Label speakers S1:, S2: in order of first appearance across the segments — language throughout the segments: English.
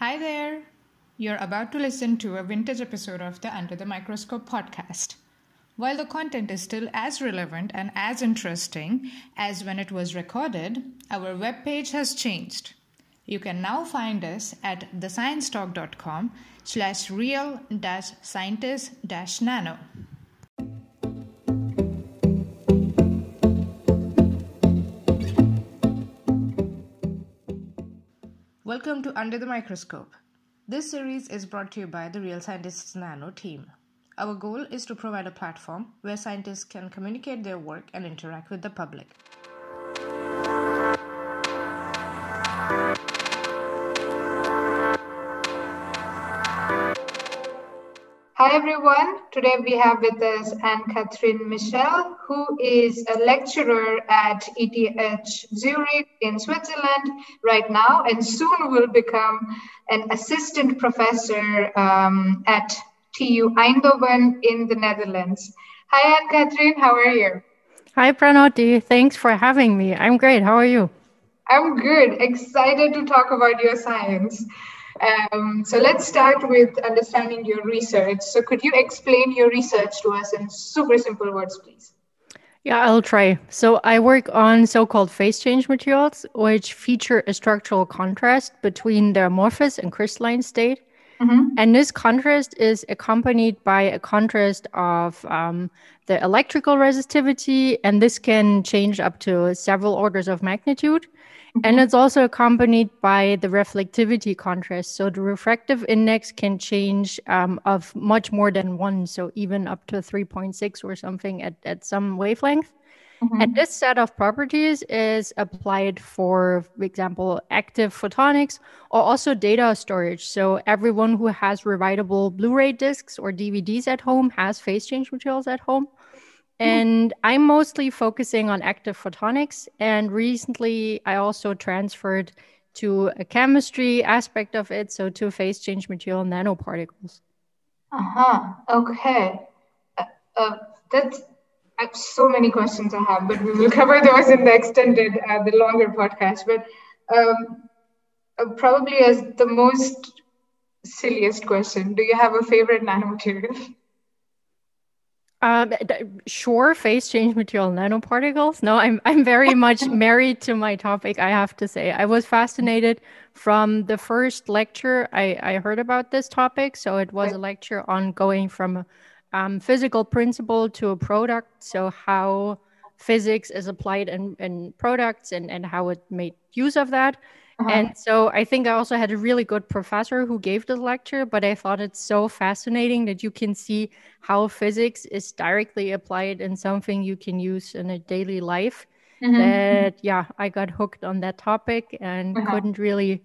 S1: Hi there! You're about to listen to a vintage episode of the Under the Microscope podcast. While the content is still as relevant and as interesting as when it was recorded, our webpage has changed. You can now find us at thesciencetalk.com slash real Welcome to Under the Microscope. This series is brought to you by the Real Scientists Nano team. Our goal is to provide a platform where scientists can communicate their work and interact with the public. Hi everyone. Today we have with us Anne Catherine Michel, who is a lecturer at ETH Zurich in Switzerland right now, and soon will become an assistant professor um, at TU Eindhoven in the Netherlands. Hi Ann-Katrin, how are you?
S2: Hi Pranoti, thanks for having me. I'm great. How are you?
S1: I'm good. Excited to talk about your science. Um, so let's start with understanding your research. So could you explain your research to us in super simple words, please?
S2: Yeah, I'll try. So I work on so-called phase change materials, which feature a structural contrast between their amorphous and crystalline state. Mm-hmm. And this contrast is accompanied by a contrast of um, the electrical resistivity, and this can change up to several orders of magnitude. And it's also accompanied by the reflectivity contrast. So the refractive index can change um, of much more than one, so even up to 3.6 or something at, at some wavelength. Mm-hmm. And this set of properties is applied for, for example, active photonics or also data storage. So everyone who has rewritable Blu-ray discs or DVDs at home has phase change materials at home. And I'm mostly focusing on active photonics. And recently, I also transferred to a chemistry aspect of it, so to phase change material nanoparticles.
S1: Uh huh. Okay. Uh, uh, that's I have so many questions I have, but we will cover those in the extended, uh, the longer podcast. But um, uh, probably as the most silliest question, do you have a favorite nanomaterial?
S2: Um, sure, phase change material nanoparticles. No, I'm I'm very much married to my topic. I have to say, I was fascinated from the first lecture I I heard about this topic. So it was a lecture on going from um, physical principle to a product. So how physics is applied in, in products and and how it made use of that. Uh-huh. And so I think I also had a really good professor who gave the lecture, but I thought it's so fascinating that you can see how physics is directly applied in something you can use in a daily life. Mm-hmm. That, yeah, I got hooked on that topic and uh-huh. couldn't really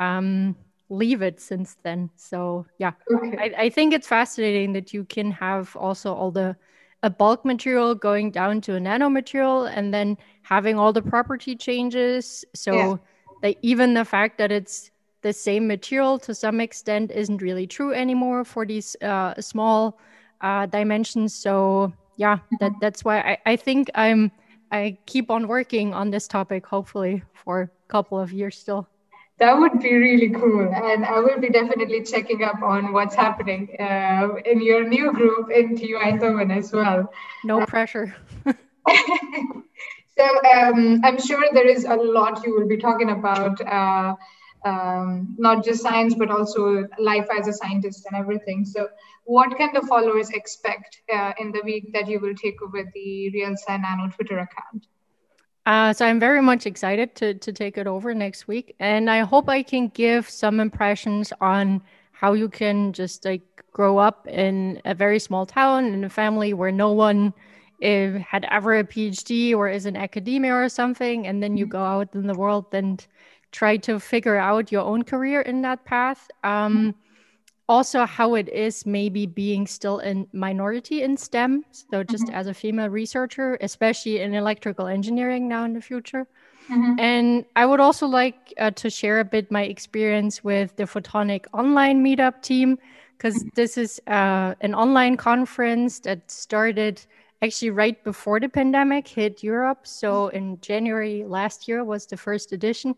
S2: um, leave it since then. So, yeah, okay. I, I think it's fascinating that you can have also all the a bulk material going down to a nanomaterial and then having all the property changes. So, yeah like even the fact that it's the same material to some extent isn't really true anymore for these uh, small uh, dimensions. So yeah, that mm-hmm. that's why I, I think I'm I keep on working on this topic hopefully for a couple of years still.
S1: That would be really cool, and I will be definitely checking up on what's happening uh, in your new group in TU Eindhoven as well.
S2: No pressure.
S1: So um, I'm sure there is a lot you will be talking about, uh, um, not just science, but also life as a scientist and everything. So what can the followers expect uh, in the week that you will take over the Real Sci Nano Twitter account?
S2: Uh, so I'm very much excited to, to take it over next week. And I hope I can give some impressions on how you can just like grow up in a very small town in a family where no one if had ever a PhD or is in academia or something, and then you mm-hmm. go out in the world and try to figure out your own career in that path. Um, also, how it is maybe being still in minority in STEM. So, just mm-hmm. as a female researcher, especially in electrical engineering now in the future. Mm-hmm. And I would also like uh, to share a bit my experience with the Photonic online meetup team, because mm-hmm. this is uh, an online conference that started actually right before the pandemic hit Europe. So in January last year was the first edition.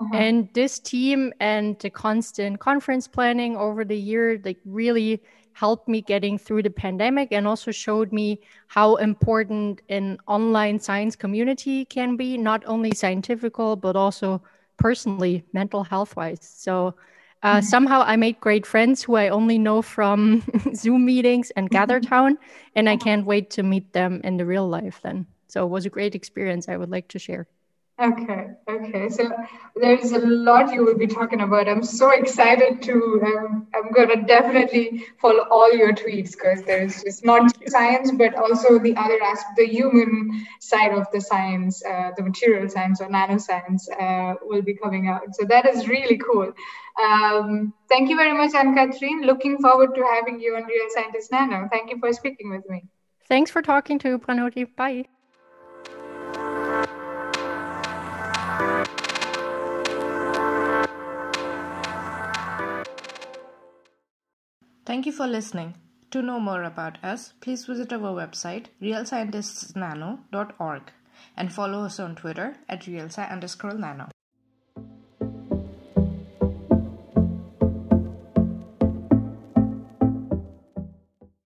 S2: Uh-huh. And this team and the constant conference planning over the year, like really helped me getting through the pandemic and also showed me how important an online science community can be, not only scientifical, but also personally, mental health wise. So uh, mm-hmm. somehow I made great friends who I only know from Zoom meetings and mm-hmm. GatherTown, and I uh-huh. can't wait to meet them in the real life then. So it was a great experience I would like to share.
S1: Okay, okay. So there's a lot you will be talking about. I'm so excited to. Um, I'm gonna definitely follow all your tweets because there's just not science, but also the other aspect, the human side of the science, uh, the material science or nanoscience uh, will be coming out. So that is really cool. Um, thank you very much, Ann-Katrin. Looking forward to having you on Real Scientist Nano. Thank you for speaking with me.
S2: Thanks for talking to Pranoti. Bye.
S3: Thank you for listening. To know more about us, please visit our website realscientistsnano.org and follow us on Twitter at realsci underscore nano.